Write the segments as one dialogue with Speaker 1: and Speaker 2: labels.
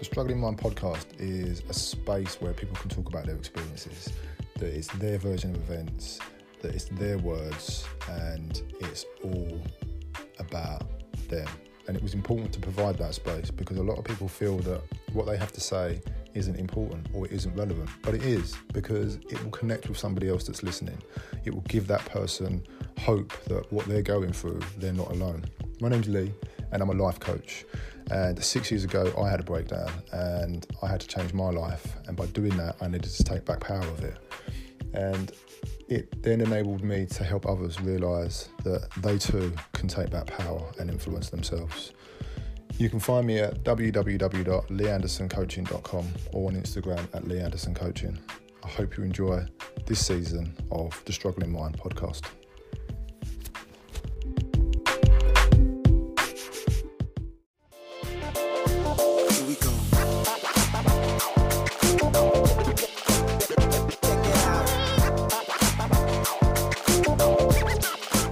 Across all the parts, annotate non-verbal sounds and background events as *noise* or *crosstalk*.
Speaker 1: The Struggling Mind podcast is a space where people can talk about their experiences, that it's their version of events, that it's their words, and it's all about them. And it was important to provide that space because a lot of people feel that what they have to say isn't important or it isn't relevant. But it is because it will connect with somebody else that's listening. It will give that person hope that what they're going through, they're not alone. My name's Lee and I'm a life coach. And six years ago, I had a breakdown and I had to change my life. And by doing that, I needed to take back power of it. And it then enabled me to help others realise that they too can take back power and influence themselves. You can find me at www.leeandersoncoaching.com or on Instagram at leeandersoncoaching. I hope you enjoy this season of the Struggling Mind podcast.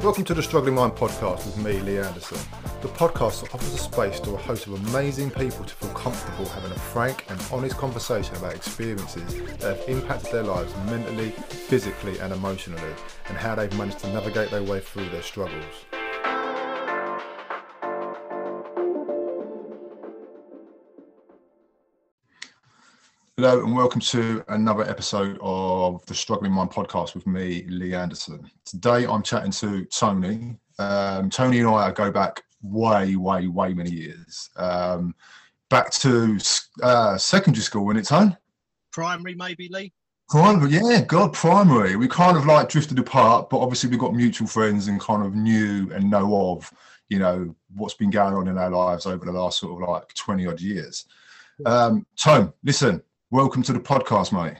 Speaker 1: Welcome to the Struggling Mind podcast with me, Lee Anderson. The podcast offers a space to a host of amazing people to feel comfortable having a frank and honest conversation about experiences that have impacted their lives mentally, physically, and emotionally, and how they've managed to navigate their way through their struggles. Hello, and welcome to another episode of the Struggling Mind podcast with me, Lee Anderson. Today I'm chatting to Tony. Um, Tony and I go back way, way, way many years. Um, back to uh, secondary school, when it's on.
Speaker 2: primary maybe lee
Speaker 1: Primary, yeah, God, primary. We kind of like drifted apart, but obviously we've got mutual friends and kind of knew and know of, you know, what's been going on in our lives over the last sort of like 20 odd years. Um, Tone, listen, welcome to the podcast, mate.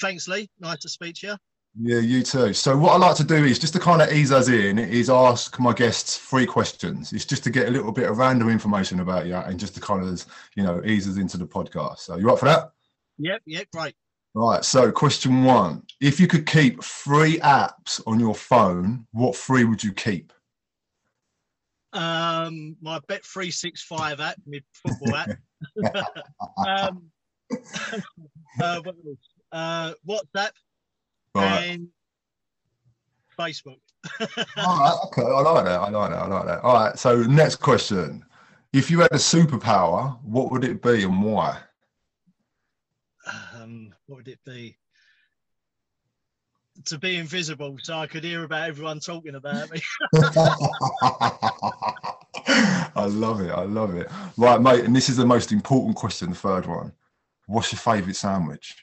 Speaker 2: thanks lee nice to speak to you
Speaker 1: Yeah, you too. So what I like to do is just to kind of ease us in is ask my guests three questions. It's just to get a little bit of random information about you and just to kind of, you know, ease us into the podcast. So you up for that?
Speaker 2: yep yep great
Speaker 1: Right. So question one: If you could keep three apps on your phone, what three would you keep?
Speaker 2: um my bet 365 app my football app *laughs* *laughs* um *laughs* uh, what else? uh whatsapp
Speaker 1: Right.
Speaker 2: and facebook *laughs*
Speaker 1: All right. Okay. I like that. I like that. I like that. All right. So next question: If you had a superpower, what would it be and why?
Speaker 2: um what would it be to be invisible so i could hear about everyone talking about me *laughs*
Speaker 1: I love it. I love it. Right, mate. And this is the most important question, the third one. What's your favourite sandwich?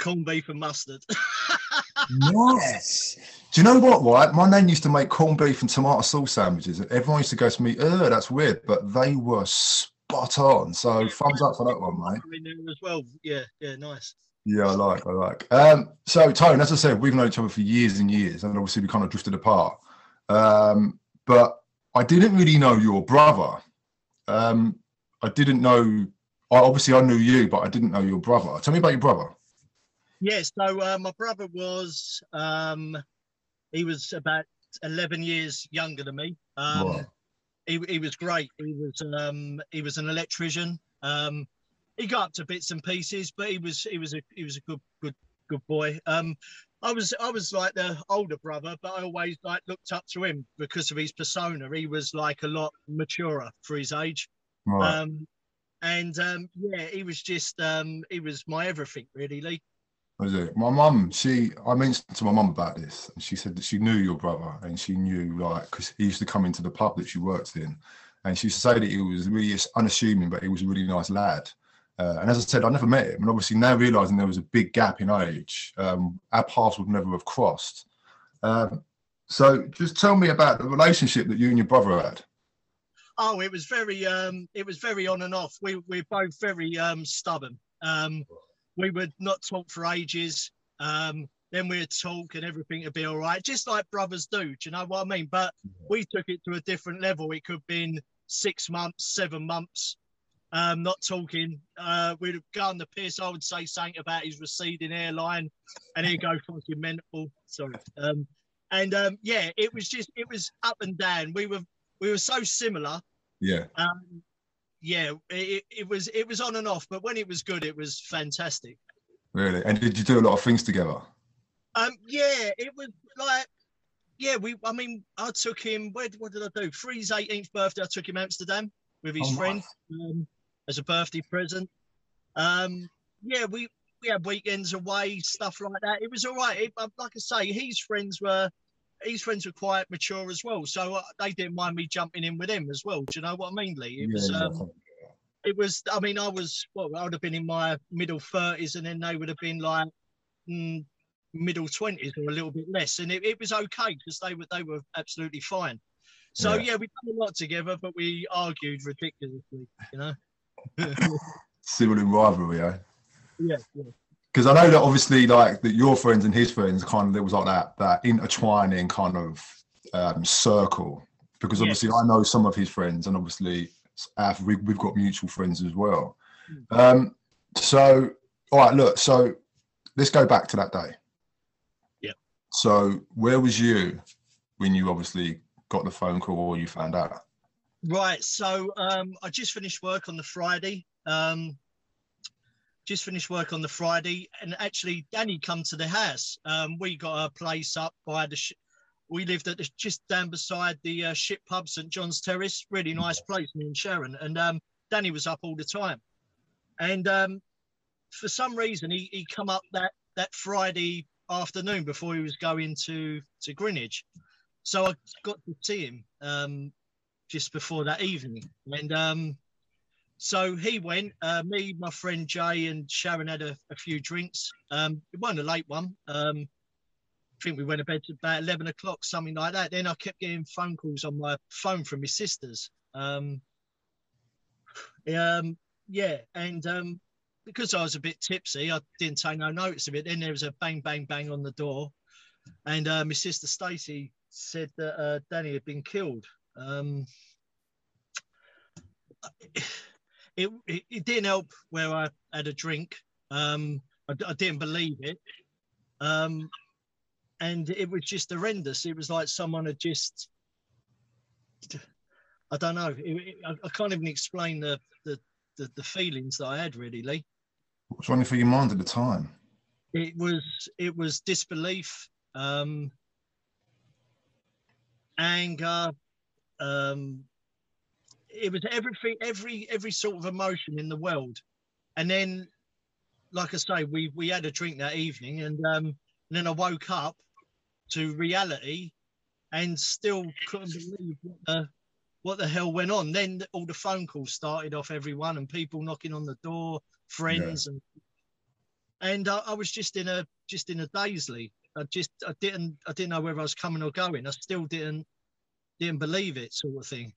Speaker 2: corned beef and mustard *laughs*
Speaker 1: Yes. Do you know what? Right, my nan used to make corned beef and tomato sauce sandwiches, and everyone used to go to me, "Oh, that's weird," but they were spot on. So thumbs up for that one, mate.
Speaker 2: as well yeah yeah nice
Speaker 1: Yeah, I like, I like. Um, so Tone, as I said, we've known each other for years and years, and obviously we kind of drifted apart. Um, but I didn't really know your brother. Um, I didn't know. I obviously I knew you, but I didn't know your brother. Tell me about your brother.
Speaker 2: Yeah, so uh, my brother was um, he was about eleven years younger than me. Um,
Speaker 1: Right.
Speaker 2: he, he was great. He was um, he was an electrician. Um, he got up to bits and pieces, but he was he was a he was a good good good boy. Um, I was I was like the older brother, but I always like looked up to him because of his persona. He was like a lot maturer for his age.
Speaker 1: Right.
Speaker 2: Um, and um, yeah, he was just um, he was my everything really, Lee.
Speaker 1: Was it? My mum, she, I mentioned to my mum about this, and she said that she knew your brother, and she knew like because he used to come into the pub that she worked in, and she used to say that he was really unassuming, but he was a really nice lad. Uh, and as I said, I never met him, and obviously now realizing there was a big gap in age, um, our paths would never have crossed. Um, so, just tell me about the relationship that you and your brother had.
Speaker 2: Oh, it was very um it was very on and off. We we're both very um stubborn. Um we would not talk for ages. Um then we'd talk and everything would be all right, just like brothers do. Do you know what I mean? But we took it to a different level. It could have been six months, seven months, um, not talking. Uh, we'd go on the piss. I would say something about his receding hairline, and he'd go fucking mental. Sorry. Um, and um, yeah, it was just it was up and down. We were we were so similar
Speaker 1: Yeah.
Speaker 2: Um, yeah, it, it was it was on and off, but when it was good, it was fantastic.
Speaker 1: Really? And did you do a lot of things together?
Speaker 2: Um, yeah, it was like, yeah, we. I mean, I took him. Where? What did I do? For his 18th birthday, I took him Amsterdam with his
Speaker 1: Oh,
Speaker 2: friend
Speaker 1: nice.
Speaker 2: um, as a birthday present. Um, yeah, we we had weekends away, stuff like that. It was all right. It, uh, like I say, his friends were. His friends were quite mature as well, so uh, they didn't mind me jumping in with him as well. Do you know what I mean, Lee? It was,
Speaker 1: Yeah,
Speaker 2: um, it was. I mean, I was. Well, I would have been in my middle thirties, and then they would have been like mm, middle twenties or a little bit less, and it, it was okay because they were they were absolutely fine. So
Speaker 1: Yeah.
Speaker 2: yeah. we done a lot together, but we argued ridiculously. You know. *laughs*
Speaker 1: Sibling rivalry, eh?
Speaker 2: yeah, yeah.
Speaker 1: Because I know that obviously, like that your friends and his friends, kind of there was like that that intertwining kind of um, circle. Because
Speaker 2: Yeah.
Speaker 1: obviously, I know some of his friends, and obviously, we, we've got mutual friends as well. Um, so, all right, look. So, let's go back to that day.
Speaker 2: Yeah.
Speaker 1: So, where was you when you obviously got the phone call or you found out?
Speaker 2: Right. So um, I just finished work on the Friday. Um, just finished work on the Friday, and actually, Danny come to the house. Um, we got a place up by the. Sh- we lived at the, just down beside the uh, ship pub, St John's Terrace. Really nice place, me and Sharon. And um, Danny was up all the time, and um, for some reason, he he come up that that Friday afternoon before he was going to to Greenwich. So I got to see him. Um, just before that evening. And um, so he went, uh, me, my friend Jay, and Sharon had a, a few drinks. Um, it wasn't a late one. Um, I think we went to bed about 11 o'clock, something like that. Then I kept getting phone calls on my phone from my sisters. Um, um, yeah, and um, because I was a bit tipsy, I didn't take no notice of it. Then there was a bang, bang, bang on the door. And uh, my sister Stacey said that uh, Danny had been killed. Um, it, it, it didn't help where I had a drink. Um, I, I didn't believe it. Um, and it was just horrendous. It was like someone had just, I don't know. It, I, I can't even explain the, the, the, the feelings that I had really, Lee.
Speaker 1: What was running through your mind at the time?
Speaker 2: It was, it was disbelief, um, anger, um, it was everything, every every sort of emotion in the world. And then, like I say, we we had a drink that evening, and um, and then I woke up to reality, and still couldn't believe what the what the hell went on. Then all the phone calls started off everyone, and people knocking on the door, friends, and and I, I was just in a just in a daze. I just I didn't I didn't know whether I was coming or going. I still didn't didn't believe it, sort of thing.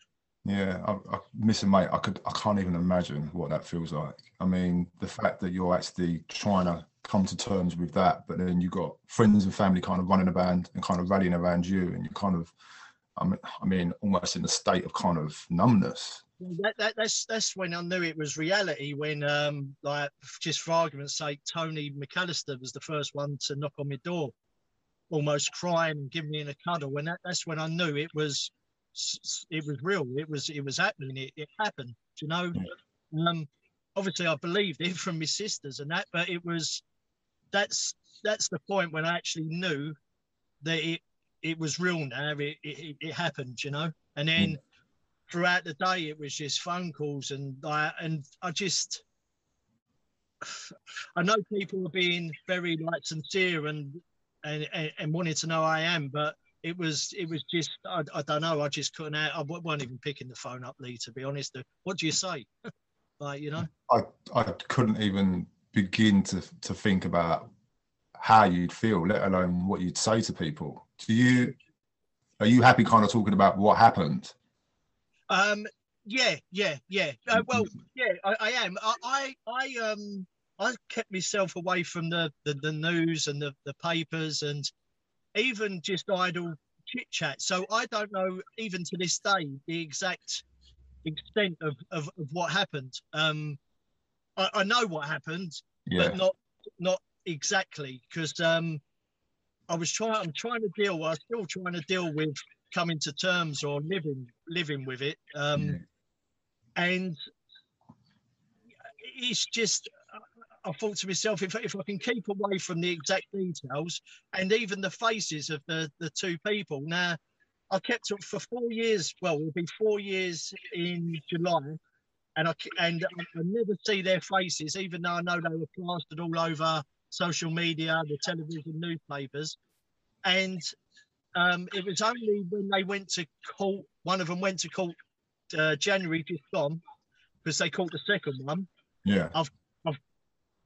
Speaker 1: Yeah, I, I, missing mate, I could, I can't even imagine what that feels like. I mean, the fact that you're actually trying to come to terms with that, but then you've got friends and family kind of running around and kind of rallying around you, and you're kind of, I mean, I mean, almost in a state of kind of numbness.
Speaker 2: That, that, that's that's when I knew it was reality. When, um, like, just for argument's sake, Tony McAllister was the first one to knock on my door, almost crying and giving me a cuddle. And that, that's when I knew it was it was real. It was it was happening. It, it happened. You know. Um, obviously, I believed it from my sisters and that, but it was that's that's the point when I actually knew that it it was real now. It it, it happened. You know. And then throughout the day, it was just phone calls and I and I just. *sighs* I know people are being very like sincere and and, and, and wanted to know I am, but it was it was just I, I don't know I just couldn't I wasn't even picking the phone up Lee to be honest. What do you say? *laughs* Like you know?
Speaker 1: I, I couldn't even begin to to think about how you'd feel, let alone what you'd say to people. Do you are you happy kind of talking about what happened?
Speaker 2: um yeah yeah yeah. Uh, well yeah I, I am. I, I I um I kept myself away from the the, the news and the, the papers and even just idle chit chat. So I don't know, even to this day, the exact extent of, of, of what happened. Um, I, I know what happened,
Speaker 1: Yeah,
Speaker 2: but not not exactly because um, I was trying. I'm trying to deal. I'm still trying to deal with coming to terms or living living with it. Um,
Speaker 1: Yeah.
Speaker 2: and it's just I thought to myself, if, if I can keep away from the exact details and even the faces of the, the two people. Now, I kept it for four years. Well, it'll be four years in July, and I and I never see their faces, even though I know they were plastered all over social media, the television, newspapers, and um, it was only when they went to court. One of them went to court uh, January just gone because they caught the second one.
Speaker 1: Yeah.
Speaker 2: I've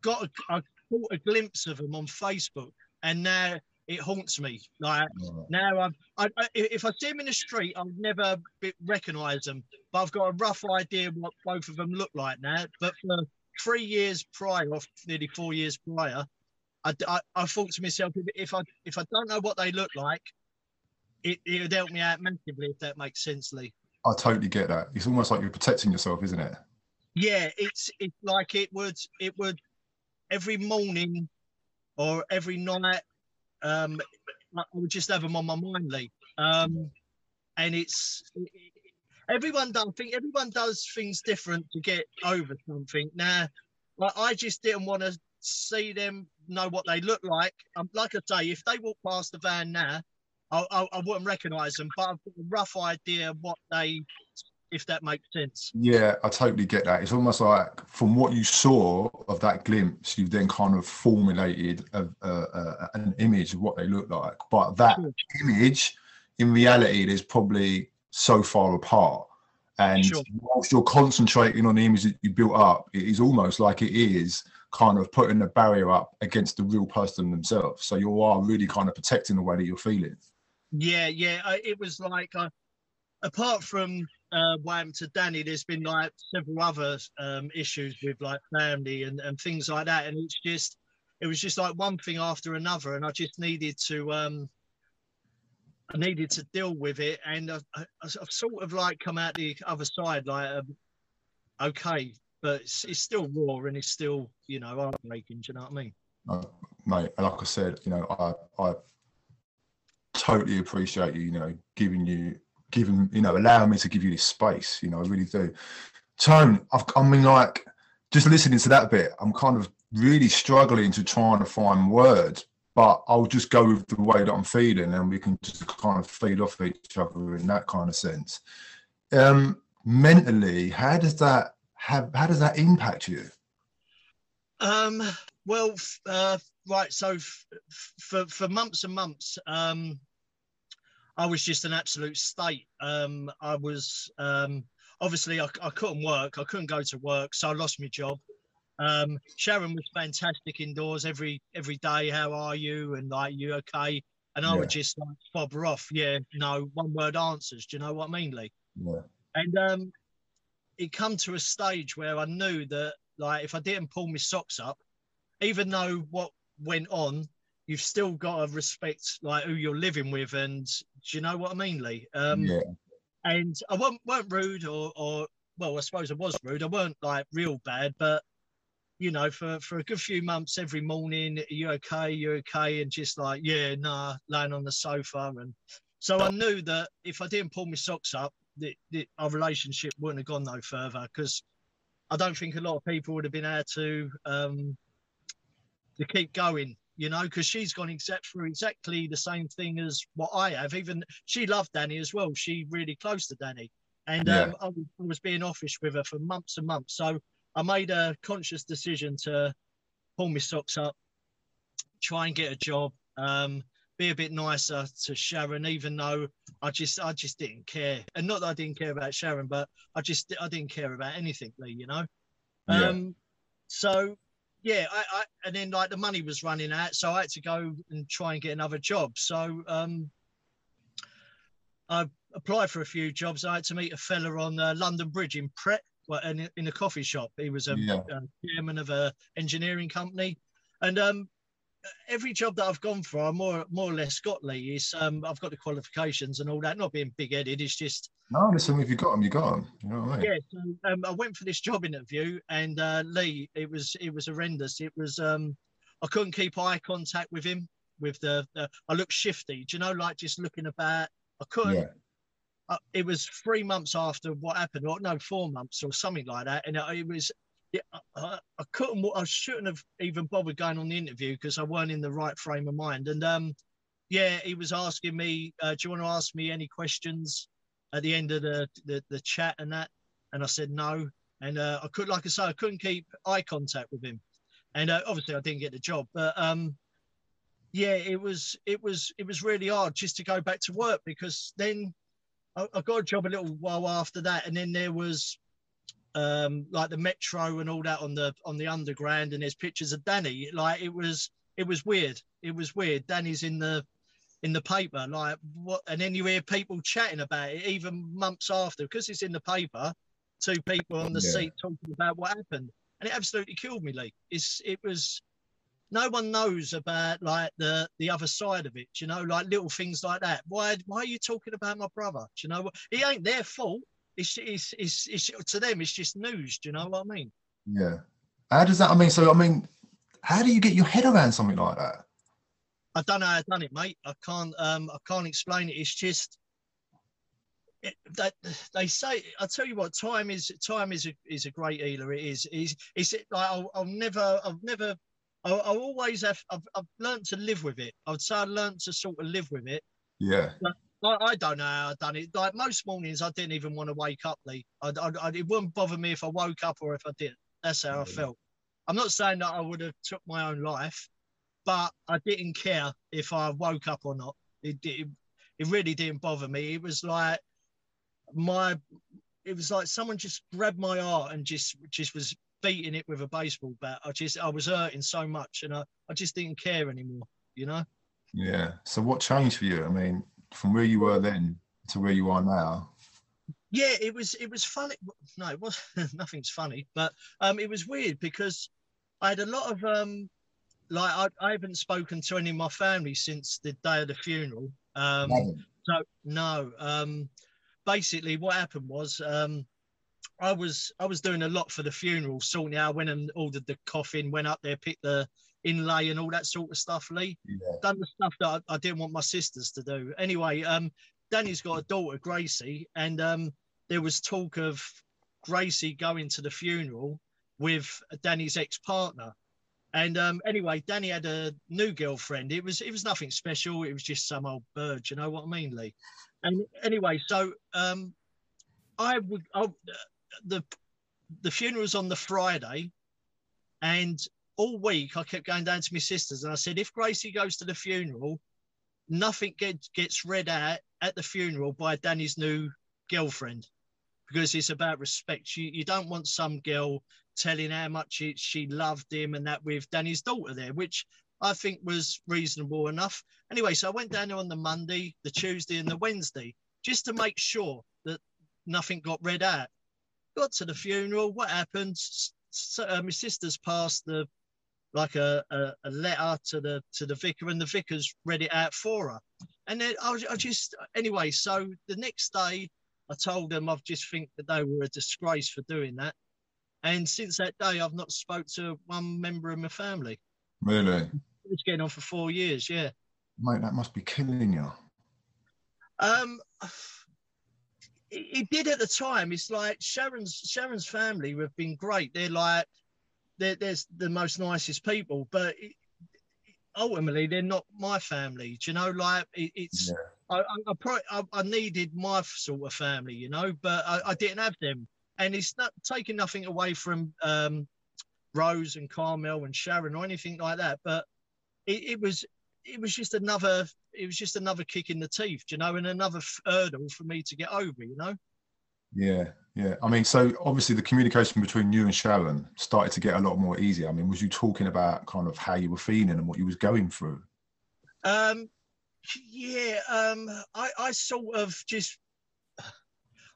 Speaker 2: got a, I caught a glimpse of them on Facebook, and now it haunts me. Like now, I've, I, I, if I see them in the street, I'll never recognise them, but I've got a rough idea what both of them look like now. But for three years prior, or nearly four years prior, I, I, I thought to myself, if, if I if I don't know what they look like, it, it would help me out massively, if that makes sense, Lee.
Speaker 1: I totally get that. It's almost like you're protecting yourself, isn't it?
Speaker 2: Yeah, it's it's like it would it would every morning or every night. Um, I would just have them on my mind, Lee. Um, and it's everyone does. I think everyone does things different to get over something. Now, like I just didn't want to see them know what they look like. Um, like I say, if they walk past the van now, I, I, I wouldn't recognise them, but I've got a rough idea what they, if that makes sense.
Speaker 1: Yeah, I totally get that. It's almost like from what you saw of that glimpse, you've then kind of formulated a, a, a, an image of what they look like. But that
Speaker 2: Sure.
Speaker 1: image, in reality, is probably so far apart. And
Speaker 2: Sure.
Speaker 1: whilst you're concentrating on the image that you built up, it is almost like it is kind of putting a barrier up against the real person themselves. So you are really kind of protecting the way that you're feeling.
Speaker 2: Yeah, yeah. I, it was like, uh, apart from uh, to Danny, there's been like several other um, issues with like family and, and things like that. And it's just, it was just like one thing after another. And I just needed to, um, I needed to deal with it. And I, I've sort of like come out the other side, like, um, okay, but it's, it's still raw and it's still, you know, heartbreaking. Do you know what I mean?
Speaker 1: uh, mate. Like I said, you know, I I totally appreciate you, you know, giving you giving you know allowing me to give you this space. You know, I really do. Tone, I've, I mean, like just listening to that bit, I'm kind of really struggling to try and find words. But I'll just go with the way that I'm feeling, and we can just kind of feed off each other in that kind of sense. Um, mentally, how does that have? How does that impact you?
Speaker 2: Um, well, uh, right. So f- f- for for months and months, um, I was just an absolute state. Um, I was um, obviously I, I couldn't work. I couldn't go to work, so I lost my job. Um, Sharon was fantastic indoors every every day. How are you? And like, you okay? And I
Speaker 1: Yeah.
Speaker 2: would just like fob her off. Yeah, no, one word answers. Do you know what I mean, Lee?
Speaker 1: Yeah,
Speaker 2: And um, it come to a stage where I knew that, like, if I didn't pull my socks up, even though what went on, you've still got to respect like who you're living with, and do you know what I mean, Lee? Um,
Speaker 1: yeah,
Speaker 2: And I weren't, weren't rude, or, or well, I suppose I was rude. I weren't like real bad, but you know, for for a good few months, every morning, you okay, you okay, and just like, yeah, nah, laying on the sofa, and so I knew that if I didn't pull my socks up, that, that our relationship wouldn't have gone no further because I don't think a lot of people would have been able to um, to keep going, you know, because she's gone exact through exactly the same thing as what I have. Even she loved Danny as well. She really close to Danny, and
Speaker 1: Yeah.
Speaker 2: um, I, was, I was being offish with her for months and months. So I made a conscious decision to pull my socks up, try and get a job, um, be a bit nicer to Sharon, even though I just I just didn't care. And not that I didn't care about Sharon, but I just I didn't care about anything, Lee, you know.
Speaker 1: Yeah.
Speaker 2: Um so yeah, I, I and then like the money was running out, so I had to go and try and get another job. So um I applied for a few jobs. I had to meet a fella on uh, London Bridge in Pret, well, in, in a coffee shop. He was a,
Speaker 1: Yeah.
Speaker 2: a chairman of a engineering company, and um, every job that I've gone for, I more more or less got Lee. Is um, I've got the qualifications and all that. Not being big headed, it's just
Speaker 1: No, listen, if you got them, you got them. You know what I mean?
Speaker 2: yeah. So um, I went for this job interview, and uh, Lee, it was it was horrendous. It was um, I couldn't keep eye contact with him. With the, the I looked shifty. Do you know, like just looking about. I couldn't.
Speaker 1: Yeah.
Speaker 2: uh, it was three months after what happened, or no, four months or something like that, and it, it was. Yeah, I, I couldn't. I shouldn't have even bothered going on the interview because I weren't in the right frame of mind. And um, yeah, he was asking me, uh, "Do you want to ask me any questions at the end of the the, the chat and that?" And I said no, and uh, I could, like I say, I couldn't keep eye contact with him, and uh, obviously I didn't get the job. But um, yeah, it was it was it was really hard just to go back to work because then I, I got a job a little while after that, and then there was um, like the metro and all that on the on the underground, and there's pictures of Danny. Like it was it was weird. It was weird. Danny's in the in the paper, like what, and then you hear people chatting about it even months after because it's in the paper. Two people on the
Speaker 1: Yeah.
Speaker 2: seat talking about what happened, and it absolutely killed me. Lee, it's it was no one knows about like the the other side of it. You know, like little things like that. Why why are you talking about my brother? Do you know, it ain't their fault. It's it's it's, it's to them. It's just news. Do you know what I mean?
Speaker 1: Yeah. How does that? I mean, so I mean, how do you get your head around something like that?
Speaker 2: I don't know how I've done it, mate. I can't um I can't explain it. It's just it, that they say. I tell you what, time is time is a is a great healer. It is. Is is it like I'll, I'll never I've never I'll, I'll always have I've, I've learned to live with it. I would say I learned to sort of live with it.
Speaker 1: Yeah.
Speaker 2: I, I don't know how I've done it. Like most mornings, I didn't even want to wake up, Lee. I, I, I- it wouldn't bother me if I woke up or if I didn't. That's how I
Speaker 1: mm.
Speaker 2: felt. I'm not saying that I would have took my own life, but I didn't care if I woke up or not. It did. It really didn't bother me. It was like my. It was like someone just grabbed my heart and just just was beating it with a baseball bat. I just I was hurting so much, and I I just didn't care anymore. You know.
Speaker 1: Yeah. So what changed for you? I mean, from where you were then to where you are now.
Speaker 2: yeah it was it was funny no it was *laughs* nothing's funny but um it was weird because i had a lot of um like I, I haven't spoken to any of my family since the day of the funeral um
Speaker 1: Haven't.
Speaker 2: so no um basically what happened was um i was i was doing a lot for the funeral sorting out I went and ordered the coffin went up there picked the inlay and all that sort of stuff lee
Speaker 1: Yeah.
Speaker 2: done the stuff that I, I didn't want my sisters to do. Anyway, um, Danny's got a daughter, Gracie, and um, there was talk of Gracie going to the funeral with Danny's ex-partner. And um, anyway, Danny had a new girlfriend. It was it was nothing special. It was just some old bird. You know what I mean, Lee? And anyway, so um, I would I, the the funeral's on the Friday, and all week I kept going down to my sisters and I said, if Gracie goes to the funeral, nothing gets gets read out at the funeral by Danny's new girlfriend because it's about respect. You you don't want some girl telling how much it, she loved him and that with Danny's daughter there, which I think was reasonable enough. Anyway, so I went down there on the Monday, the Tuesday, and the Wednesday just to make sure that nothing got read out. Got to the funeral. What happened? S- s- uh, my sister's passed the like a, a, a letter to the to the vicar, and the vicar's read it out for her. And then I, was- I just anyway. So the next day, I told them I've just think that they were a disgrace for doing that. And since that day, I've not spoke to one member of my family.
Speaker 1: Really?
Speaker 2: It's getting on for four years. Yeah.
Speaker 1: Mate, that must be killing you.
Speaker 2: Um, it, did at the time. It's like Sharon's Sharon's family have been great. They're like they're, they're the most nicest people, but it, ultimately they're not my family. Do you know? Like it, it's
Speaker 1: Yeah.
Speaker 2: I, I, I, pro- I, I needed my sort of family, you know, but I, I didn't have them. And it's not taking nothing away from um, Rose and Carmel and Sharon or anything like that. But it, it was it was just another it was just another kick in the teeth, you know, and another hurdle for me to get over, you know.
Speaker 1: Yeah, yeah. I mean, so obviously the communication between you and Sharon started to get a lot more easy. I mean, was you talking about kind of how you were feeling and what you was going through?
Speaker 2: Um, yeah, um, I, I sort of just,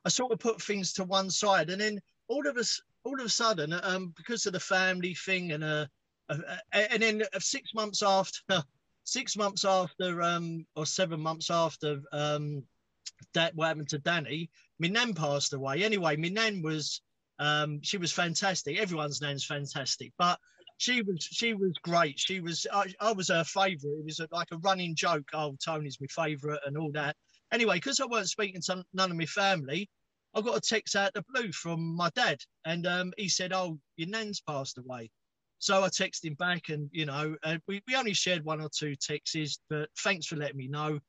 Speaker 2: I sort of put things to one side, and then all of us, all of a sudden, um, because of the family thing, and uh, uh, and then uh, six months after, six months after, um, or seven months after, um, that what happened to Danny, my nan passed away. Anyway, my nan was, um, she was fantastic. Everyone's nan's fantastic, but she was she was great. She was I, I was her favourite. It was like a running joke. Oh, Tony's my favourite and all that. Anyway, because I weren't speaking to none of my family, I got a text out of the blue from my dad, and um, he said, "Oh, your nan's passed away." So I texted him back, and you know, uh, we, we only shared one or two texts, but thanks for letting me know.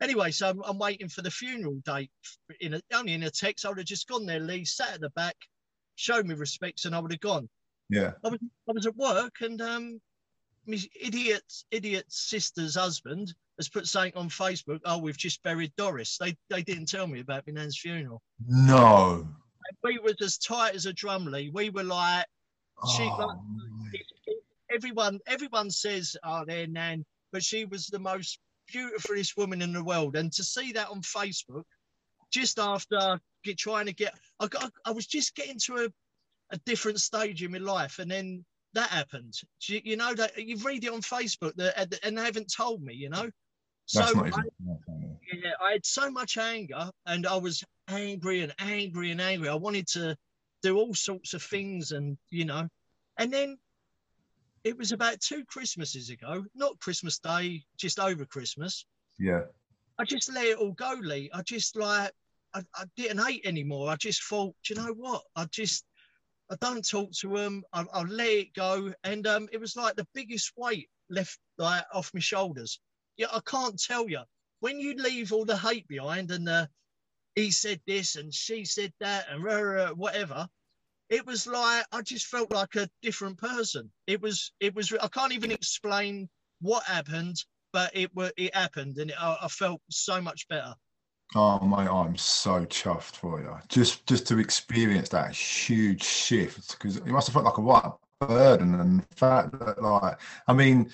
Speaker 2: Anyway, so I'm, I'm waiting for the funeral date. In a, only in a text, I would have just gone there, Lee, sat at the back, showed me respects, and I would have gone.
Speaker 1: Yeah.
Speaker 2: I was I was at work, and um, my idiot idiot sister's husband has put something on Facebook. Oh, we've just buried Doris. They they didn't tell me about my nan's funeral.
Speaker 1: No.
Speaker 2: And we were as tight as a drum, Lee. We were like, she
Speaker 1: Oh,
Speaker 2: like, everyone everyone says oh their nan but she was the most beautifulest woman in the world. And to see that on facebook just after get, trying to get I, got, I was just getting to a, a different stage in my life and then that happened. You, you know that you read it on facebook that and they haven't told me you know? So I, yeah, I had so much anger and I was angry and angry and angry. I wanted to do all sorts of things and, you know, and then it was about two Christmases ago, not Christmas Day, just over Christmas.
Speaker 1: Yeah.
Speaker 2: I just let it all go, Lee. I just like, I, I didn't hate anymore. I just thought, do you know what? I just, I don't talk to them. I, I let it go. And um, it was like the biggest weight left like off my shoulders. Yeah, I can't tell you. When you leave all the hate behind and the, he said this and she said that and rah, rah, whatever, it was like I just felt like a different person. It was, it was. I can't even explain what happened, but it were it happened, and it, I, I felt so much better.
Speaker 1: Oh mate, I'm so chuffed for you. Just just to experience that huge shift because it must have felt like a what burden and the fact that like I mean,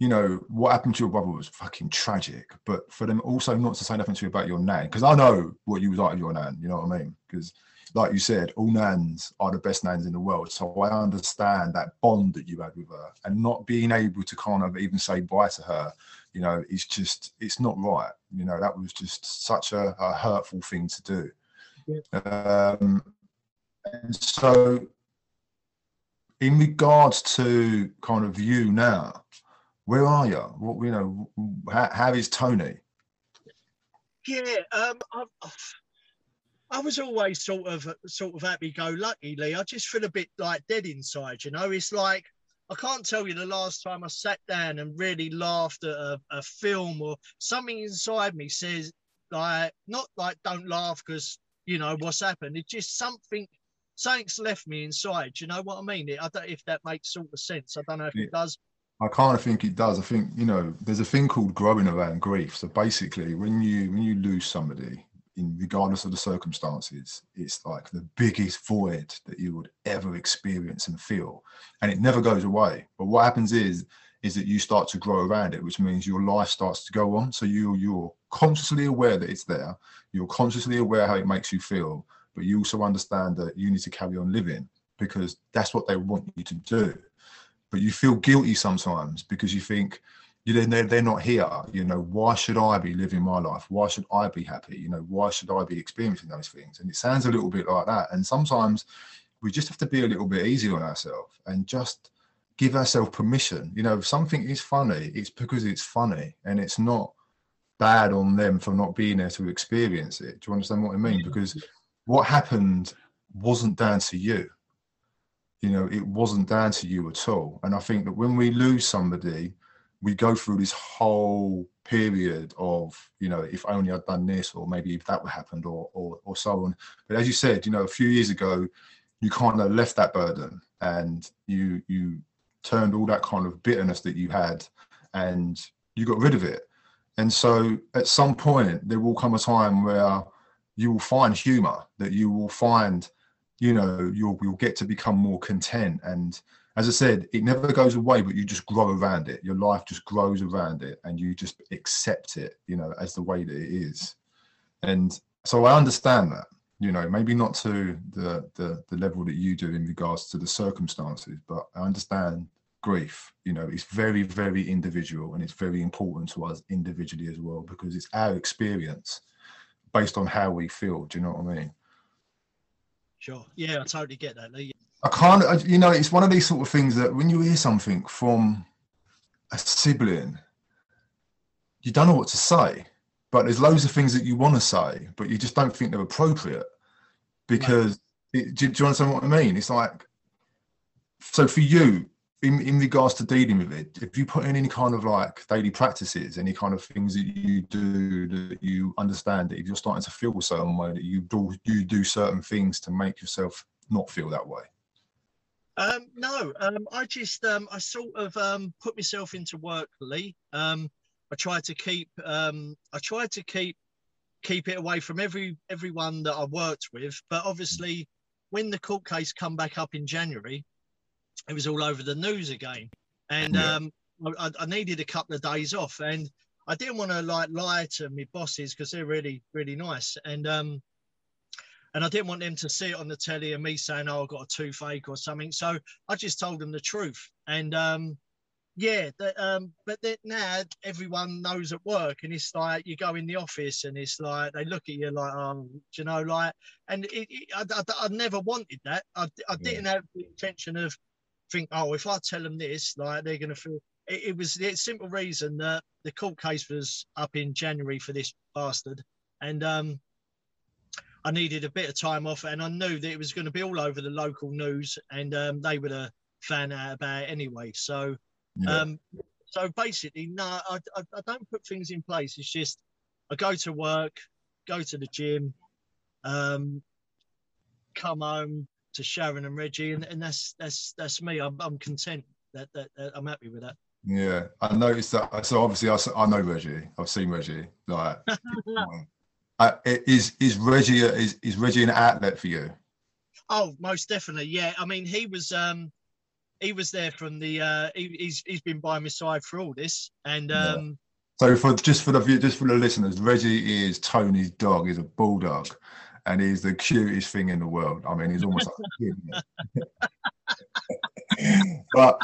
Speaker 1: you know, what happened to your brother was fucking tragic. But for them also not to say nothing to you about your nan, because I know what you was like with your nan, you know what I mean? Because like you said, all nans are the best nans in the world. So I understand that bond that you had with her and not being able to kind of even say bye to her, you know, it's just, it's not right. You know, that was just such a, a hurtful thing to do. Yeah. Um, and so, in regards to kind of you now, where are you? What, you know, how, how is Tony?
Speaker 2: Yeah, um, I, I was always sort of sort of happy-go-lucky, Lee. I just feel a bit like dead inside, you know. It's like I can't tell you the last time I sat down and really laughed at a, a film or something inside me says like not like don't laugh because you know what's happened. It's just something something's left me inside. Do you know what I mean? I don't if that makes sort of sense. I don't know if
Speaker 1: Yeah.
Speaker 2: it does.
Speaker 1: I kind of think it does. I think you know, there's a thing called growing around grief. So basically, when you when you lose somebody, in regardless of the circumstances, it's like the biggest void that you would ever experience and feel, and it never goes away. But what happens is is that you start to grow around it, which means your life starts to go on. So you you're consciously aware that it's there. You're consciously aware how it makes you feel, but you also understand that you need to carry on living because that's what they want you to do but you feel guilty sometimes because you think you know they're, they're not here you know why should i be living my life? Why should i be happy? You know why should i be experiencing those things? And it sounds a little bit like that. And sometimes we just have to be a little bit easy on ourselves and just give ourselves permission. You know if something is funny it's because it's funny and it's not bad on them for not being there to experience it. Do you understand what i mean? Mm-hmm. Because what happened wasn't down to you. You know it wasn't down to you at all. And i think that when we lose somebody we go through this whole period of you know if only i'd done this or maybe if that would happened or, or or so on. But as you said you know a few years ago you kind of left that burden and you you turned all that kind of bitterness that you had and you got rid of it. And so at some point there will come a time where you will find humor that you will find you know you'll you'll get to become more content and as i said it never goes away but you just grow around it your life just grows around it and you just accept it you know as the way that it is and so i understand that you know maybe not to the the, the level that you do in regards to the circumstances but i understand grief you know it's very very individual and it's very important to us individually as well because it's our experience based on how we feel do you know what i mean
Speaker 2: Sure. Yeah, I totally get that.
Speaker 1: I can't, I- you know, it's one of these sort of things that when you hear something from a sibling, you don't know what to say. but there's loads of things that you want to say, but you just don't think they're appropriate because it, do, do you understand what I mean? It's like so for you in, in regards to dealing with it, if you put in any kind of like daily practices, any kind of things that you do that you understand that if you're starting to feel a certain way, that you do you do certain things to make yourself not feel that way.
Speaker 2: Um, no, um, I just um, I sort of um, put myself into work, Lee. Um, I tried to keep um, I tried to keep keep it away from every everyone that I worked with. But obviously, when the court case come back up in January, it was all over the news again, and
Speaker 1: Yeah.
Speaker 2: um, I, I needed a couple of days off, and I didn't want to like lie to my bosses because they're really really nice, and um, and I didn't want them to see it on the telly and me saying, "Oh, I've got a toothache" or something. So I just told them the truth, and um, yeah, the, um, but then now everyone knows at work, and it's like you go in the office, and it's like they look at you like, "Oh, do you know, like," and it, it, I, I, I never wanted that. I, I didn't have the intention of think, "Oh, if I tell them this, like they're gonna feel." It, it was the simple reason that the court case was up in January for this bastard, and um, I needed a bit of time off, and I knew that it was going to be all over the local news, and um, they would have found out about it anyway. So,
Speaker 1: Yeah.
Speaker 2: um, so basically, no, I, I, I don't put things in place. It's just I go to work, go to the gym, um, come home to Sharon and Reggie, and, and that's that's that's me. I'm, I'm content. That, that, that I'm happy with that.
Speaker 1: Yeah, I noticed that. So obviously, I, I know Reggie. I've seen Reggie. Like, *laughs* uh, is is Reggie a- is is Reggie an outlet for you?
Speaker 2: Oh, most definitely. Yeah. I mean, he was um he was there from the uh he, he's he's been by my side for all this. And
Speaker 1: Yeah.
Speaker 2: um
Speaker 1: So for just for the just for the listeners, Reggie is Tony's dog. He's a bulldog, and he's the cutest thing in the world. I mean, he's almost like a kid. *laughs* but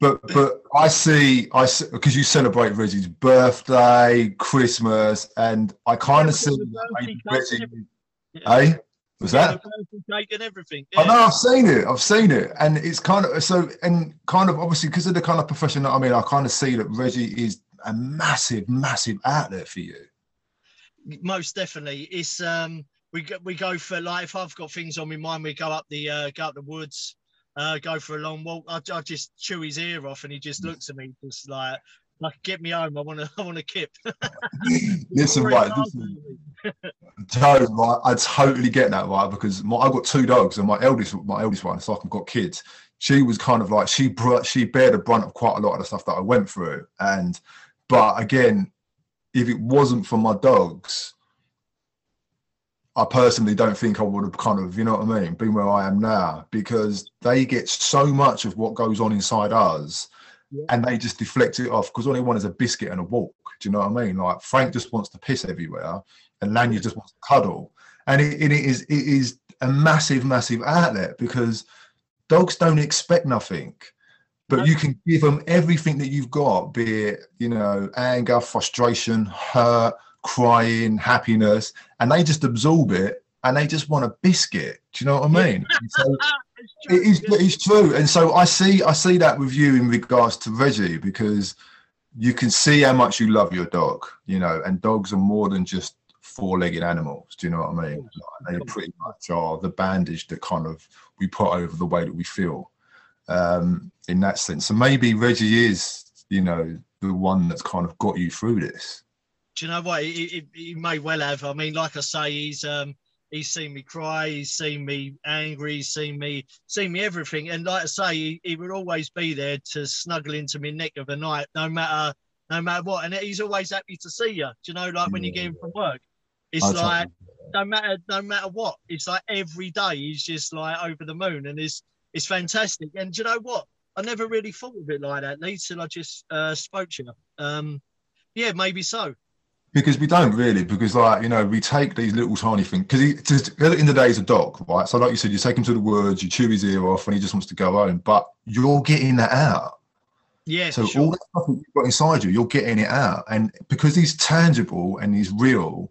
Speaker 1: but but I see I because you celebrate Reggie's birthday, Christmas, and I kind of see
Speaker 2: because of the
Speaker 1: maybe Reggie.
Speaker 2: yeah,
Speaker 1: Eh? Was that?
Speaker 2: cake and everything.
Speaker 1: I know I've seen it. I've seen it, and it's kind of so and kind of obviously because of the kind of profession that I'm in, I kind of see that Reggie is a massive, massive outlet for you.
Speaker 2: most definitely it's um we go we go for like if i've got things on my mind we go up the uh go up the woods uh go for a long walk i, I just chew his ear off and he just looks at me just like like get me home i want to i want to kip *laughs*
Speaker 1: Listen, right, listen. Joe, right, I totally get that, right? Because my I've got two dogs, and my eldest, my eldest one, it's like I've got kids. She was kind of like she brought she bared the brunt of quite a lot of the stuff that I went through, and but again, if it wasn't for my dogs, I personally don't think I would have kind of, you know what I mean, been where I am now because they get so much of what goes on inside us
Speaker 2: Yeah.
Speaker 1: and they just deflect it off because all they want is a biscuit and a walk. Do you know what I mean? Like Frank just wants to piss everywhere and Lanya just wants to cuddle. And it, it is it is a massive, massive outlet because dogs don't expect nothing. But you can give them everything that you've got, be it, you know, anger, frustration, hurt, crying, happiness, and they just absorb it and they just want a biscuit. Do you know what I mean? And so *laughs*
Speaker 2: It's true,
Speaker 1: It is, it's true. And so I see I see that with you in regards to Reggie because you can see how much you love your dog, you know, and dogs are more than just four-legged animals. Do you know what I mean? Like, they pretty much are the bandage that kind of we put over the way that we feel. Um, in that sense. So maybe Reggie is, you know, the one that's kind of got you through this.
Speaker 2: Do you know what? He, he, he may well have. I mean like i say he's um he's seen me cry he's seen me angry he's seen me seen me everything. And like i say he, he would always be there to snuggle into my neck of the night no matter no matter what. And he's always happy to see you do you know like when you get in from work it's
Speaker 1: I
Speaker 2: like no matter no matter what it's like every day he's just like over the moon and it's it's fantastic. And do you know what? I never really thought of it like that lee till i just uh spoke to you um yeah maybe so
Speaker 1: Because we don't really, because like you know, we take these little tiny things. Because he, just, in the day, he's a dog, right? So, like you said, you take him to the woods, you chew his ear off, and he just wants to go home. But you're getting that out.
Speaker 2: yeah
Speaker 1: So
Speaker 2: sure.
Speaker 1: all the stuff that you've got inside you, you're getting it out, and because he's tangible and he's real,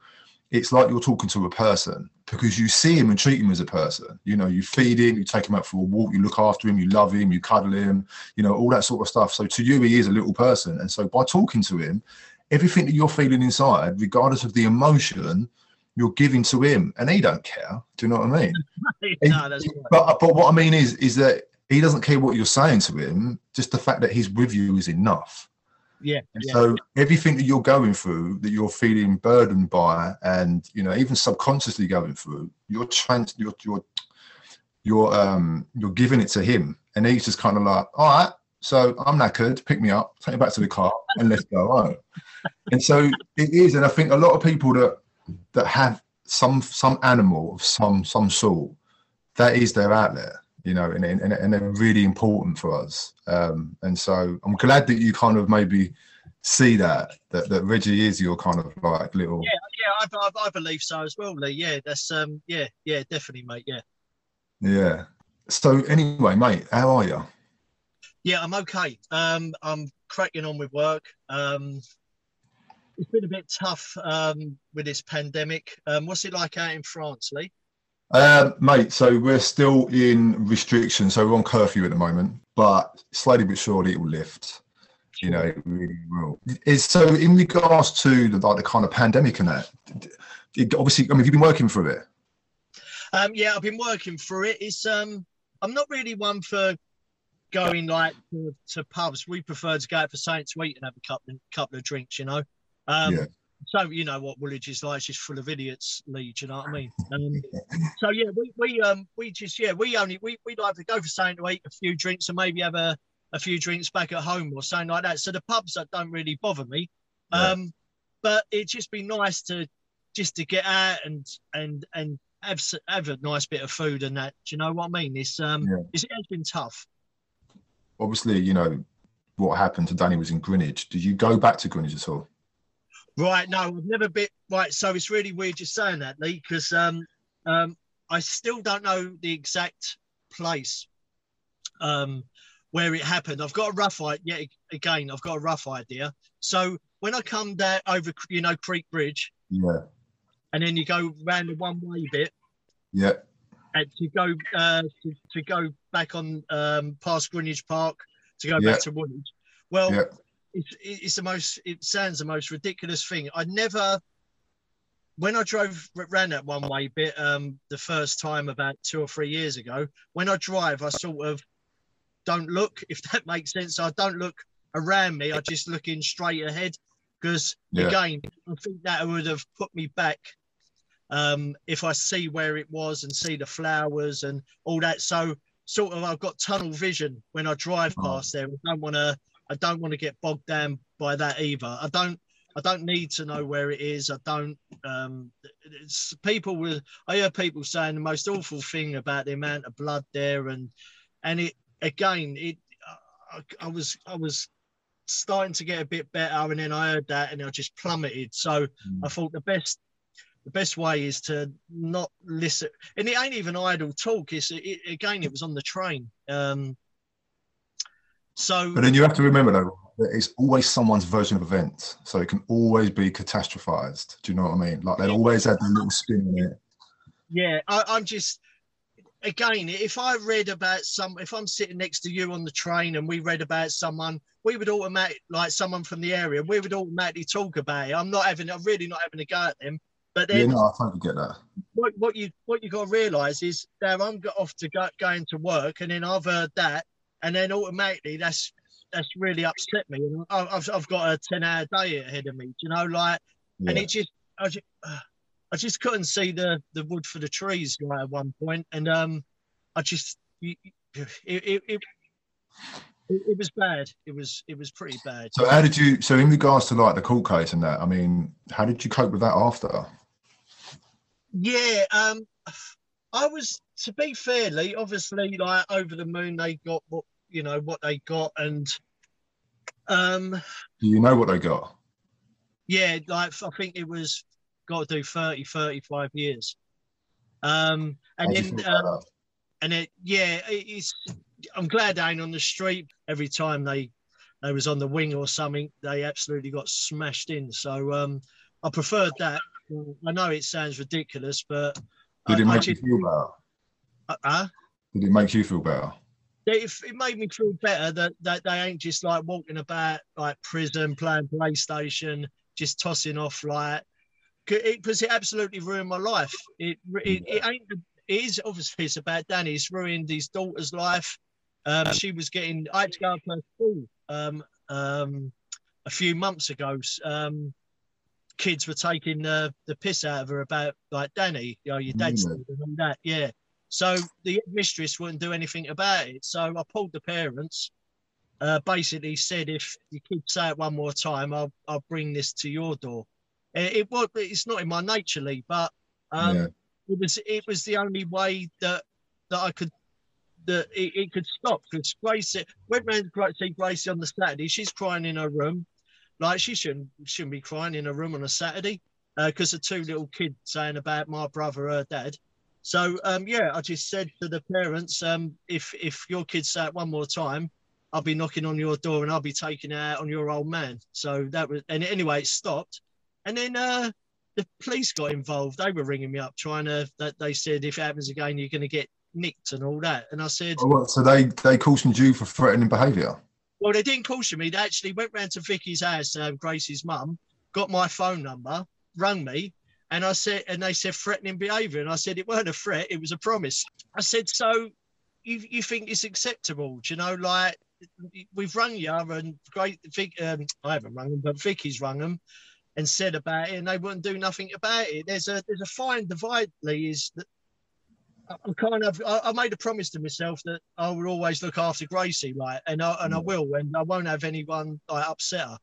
Speaker 1: it's like you're talking to a person because you see him and treat him as a person. You know, you feed him, you take him out for a walk, you look after him, you love him, you cuddle him, you know, all that sort of stuff. So to you, he is a little person, and so by talking to him, everything that you're feeling inside, regardless of the emotion, you're giving to him, and he don't care. Do you know what I mean? *laughs*
Speaker 2: no, that's right.
Speaker 1: But but what I mean is is that he doesn't care what you're saying to him. Just the fact that he's with you is enough.
Speaker 2: Yeah,
Speaker 1: And
Speaker 2: yeah.
Speaker 1: so everything that you're going through, that you're feeling burdened by, and you know even subconsciously going through, you're trans, you're you're you're um you're giving it to him, and he's just kind of like, all right, so I'm knackered, pick me up, take me back to the car, and let's go home. and so it is, and I think a lot of people that that have some some animal of some some sort, that is their outlet, you know, and and, and they're really important for us. Um, and so I'm glad that you kind of maybe see that that, that Reggie is your kind of like little
Speaker 2: Yeah, yeah, I, I, I believe so as well, Lee. Yeah, that's um, yeah, yeah, definitely, mate. Yeah,
Speaker 1: yeah. So anyway, mate, how are you?
Speaker 2: Yeah, I'm okay. Um, I'm cracking on with work. Um, it's been a bit tough um with this pandemic. Um, what's it like out in France, Lee?
Speaker 1: Um, mate, so we're still in restriction, so we're on curfew at the moment, but slowly but surely it will lift. You know, it really will. Is so in regards to the like the kind of pandemic and that. It, obviously, I mean, have you been working through it?
Speaker 2: Um, yeah, I've been working through it. It's um, I'm not really one for going like to, to pubs. We prefer to go out for something to eat and have a couple couple of drinks, you know. Um,
Speaker 1: Yeah.
Speaker 2: So you know what Woolwich is like; it's just full of idiots, Lee. Do you know what I mean? *laughs* Um, so yeah, we, we um we just yeah we only we we like to go for something to eat, a few drinks, and maybe have a, a few drinks back at home or something like that. So the pubs that don't really bother me. Um, but it'd just be nice to just to get out and and and have have a nice bit of food and that. Do you know what I mean? It's um
Speaker 1: Yeah.
Speaker 2: it's, it has been tough.
Speaker 1: Obviously, you know what happened to Danny was in Greenwich. Did you go back to Greenwich at all?
Speaker 2: Right, no, I've never been right. So it's really weird you're saying that, Lee, because um, um, I still don't know the exact place um, where it happened. I've got a rough idea. Yet again, I've got a rough idea. So when I come down over, you know, Creek Bridge,
Speaker 1: Yeah,
Speaker 2: and then you go round the one-way bit,
Speaker 1: yeah,
Speaker 2: and to go uh, to, to go back on um, past Greenwich Park to go
Speaker 1: Yeah.
Speaker 2: back to Woolwich. Well,
Speaker 1: yeah,
Speaker 2: it's, it's the most it sounds the most ridiculous thing i never when i drove ran that one way bit um the first time about two or three years ago when i drive i sort of don't look *laughs* if that makes sense i don't look around me i just look in straight ahead because
Speaker 1: Yeah.
Speaker 2: again i think that would have put me back um if i see where it was and see the flowers and all that so sort of i've got tunnel vision when i drive
Speaker 1: Oh.
Speaker 2: past there i don't want to I don't want to get bogged down by that either. I don't. I don't need to know where it is. I don't. Um, it's people will. I hear people saying the most awful thing about the amount of blood there, and and it again. It. I, I was. I was starting to get a bit better, and then I heard that, and I just plummeted. So
Speaker 1: Mm.
Speaker 2: I thought the best. The best way is to not listen, and it ain't even idle talk. It's it, again, it was on the train. Um, so
Speaker 1: But then you have to remember though, that it's always someone's version of events, so it can always be catastrophized. Do you know what I mean? Like they'll always have a little spin on it.
Speaker 2: Yeah, I, I'm just again, if I read about some, if I'm sitting next to you on the train and we read about someone, we would automatically like someone from the area, we would automatically talk about it. I'm not having, I'm really not having a go at them. But
Speaker 1: Yeah,
Speaker 2: then
Speaker 1: no, I totally get that.
Speaker 2: what, what you what you got to realise is that I'm got off to go going to work, and then I've heard that, and then automatically that's that's really upset me. And I've I've got a ten hour day ahead of me, you know, like and it just I just, I just couldn't see the the wood for the trees right at one point, and um, I just it it, it, it, it was bad. It was it was pretty bad.
Speaker 1: So how did you? So in regards to like the court case and that, I mean, how did you cope with that after?
Speaker 2: Yeah, um, I was to be fairly, obviously, like over the moon, they got what you know what they got, and um,
Speaker 1: Do you know what they got?
Speaker 2: yeah, like I think it was got to do 30, 35 years. Um, and then um, and it yeah it- it's i'm glad they ain't on the street every time they they was on the wing or something they absolutely got smashed in so um i preferred that i know it sounds ridiculous but
Speaker 1: Did it
Speaker 2: I,
Speaker 1: make you feel better?
Speaker 2: uh,
Speaker 1: Did it make you feel better?
Speaker 2: it, it made me feel better that, that they ain't just like walking about like prison, playing PlayStation, just tossing off like because it, it, absolutely ruined my life. It it, it ain't it is obviously it's about Danny. It's ruined his daughter's life. Um, she was getting I had to go up her school um, um, a few months ago. Um, kids were taking the, the piss out of her about like Danny, you know, your dad's mm. and all that. Yeah. So the mistress wouldn't do anything about it. So I pulled the parents. Uh, basically said if you keep say it one more time, I'll I'll bring this to your door. It, it was it's not in my nature, Lee, but um, yeah. it was it was the only way that that I could that it, it could stop because Grace went round to see Gracie on the Saturday. She's crying in her room. Like she shouldn't shouldn't be crying in a room on a Saturday because uh, of two little kids saying about my brother, her dad. So um, yeah, I just said to the parents, um, if if your kids say it one more time, I'll be knocking on your door and I'll be taking out on your old man. So that was and anyway, it stopped, and then uh, the police got involved. They were ringing me up trying to. That they said if it happens again, you're going to get nicked and all that. And I said,
Speaker 1: oh, so they they cautioned you for threatening behaviour.
Speaker 2: Well, they didn't caution me. They actually went round to Vicky's house, uh, Gracie's mum, got my phone number, rang me, and I said, and they said threatening behaviour, and I said it weren't a threat, it was a promise. I said, so you you think it's acceptable? Do you know, like we've rung you and great Vic, um, I haven't rung them, but Vicky's rung them and said about it, and they wouldn't do nothing about it. There's a there's a fine divide, Lee, is that I'm kind of I, I, made a promise to myself that I will always look after Gracie, like, and I and I will, and I won't have anyone like upset her.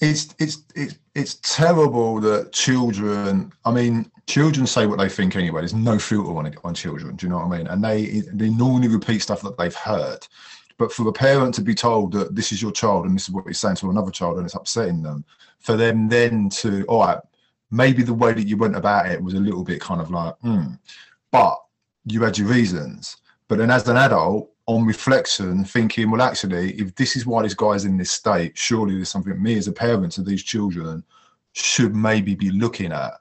Speaker 1: It's it's it's it's terrible that children. I mean, children say what they think anyway. There's no filter on it on children. Do you know what I mean? And they they normally repeat stuff that they've heard. But for a parent to be told that this is your child and this is what he's saying to another child and it's upsetting them, for them then to all right, maybe the way that you went about it was a little bit kind of like, hmm but you had your reasons. But then as an adult, on reflection, thinking, well, actually, if this is why this guy's in this state, surely there's something me as a parent of these children should maybe be looking at.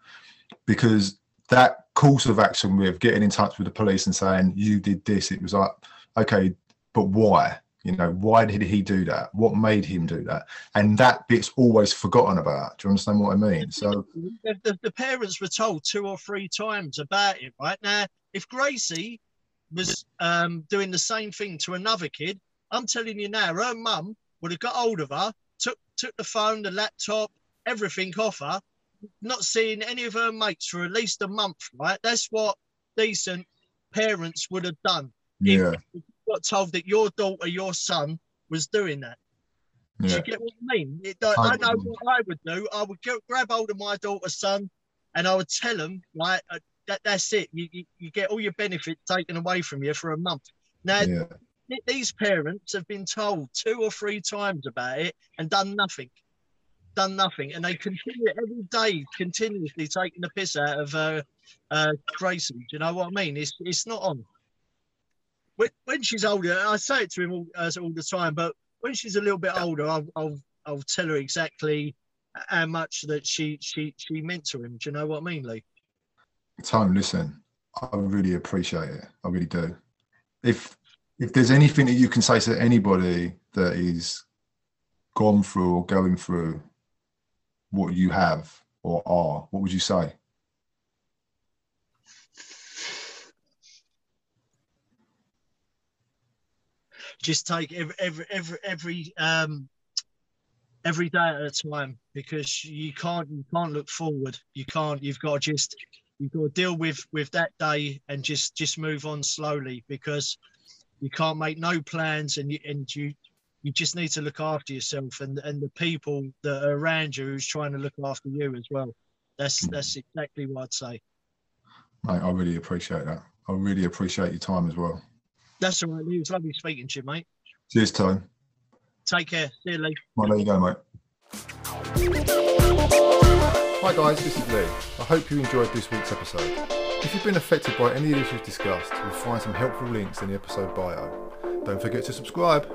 Speaker 1: Because that course of action with getting in touch with the police and saying, you did this, it was like, okay, but why? You know, why did he do that? What made him do that? And that bit's always forgotten about. Do you understand what I mean? So
Speaker 2: the, the, the parents were told two or three times about it, right? Now, if Gracie was um, doing the same thing to another kid, I'm telling you now, her mum would have got hold of her, took took the phone, the laptop, everything off her, not seeing any of her mates for at least a month, right? That's what decent parents would have done.
Speaker 1: Yeah.
Speaker 2: If, got told that your daughter, your son, was doing that. Yeah. Do you get what I mean? It, I, I know what I would do. I would go, grab hold of my daughter's son, and I would tell him like uh, that. That's it. You, you, you get all your benefits taken away from you for a month. Now yeah. these parents have been told two or three times about it and done nothing. Done nothing, and they continue every day, continuously taking the piss out of uh, uh, Gracie. Do you know what I mean? It's it's not on when, when she's older, I say it to him all, uh, all the time, but when she's a little bit older, I'll, I'll, I'll tell her exactly how much that she she she meant to him. Do you know what I mean, Lee?
Speaker 1: Tom, listen, I really appreciate it. I really do. If if there's anything that you can say to anybody that is gone through or going through what you have or are, what would you say?
Speaker 2: Just take every every every every um every day at a time because you can't you can't look forward. You can't. You've got to just you've got to deal with with that day and just just move on slowly because you can't make no plans and you and you you just need to look after yourself and and the people that are around you who's trying to look after you as well. That's that's exactly what I'd say.
Speaker 1: Mate, I really appreciate that. I really appreciate your time as well.
Speaker 2: That's all right, Lee. It was lovely speaking to you, mate.
Speaker 1: Cheers, Tony.
Speaker 2: Take care. See you, Lee.
Speaker 1: Well, there you go, mate.
Speaker 3: Hi, guys. This is Lee. I hope you enjoyed this week's episode. If you've been affected by any of the issues discussed, you'll find some helpful links in the episode bio. Don't forget to subscribe.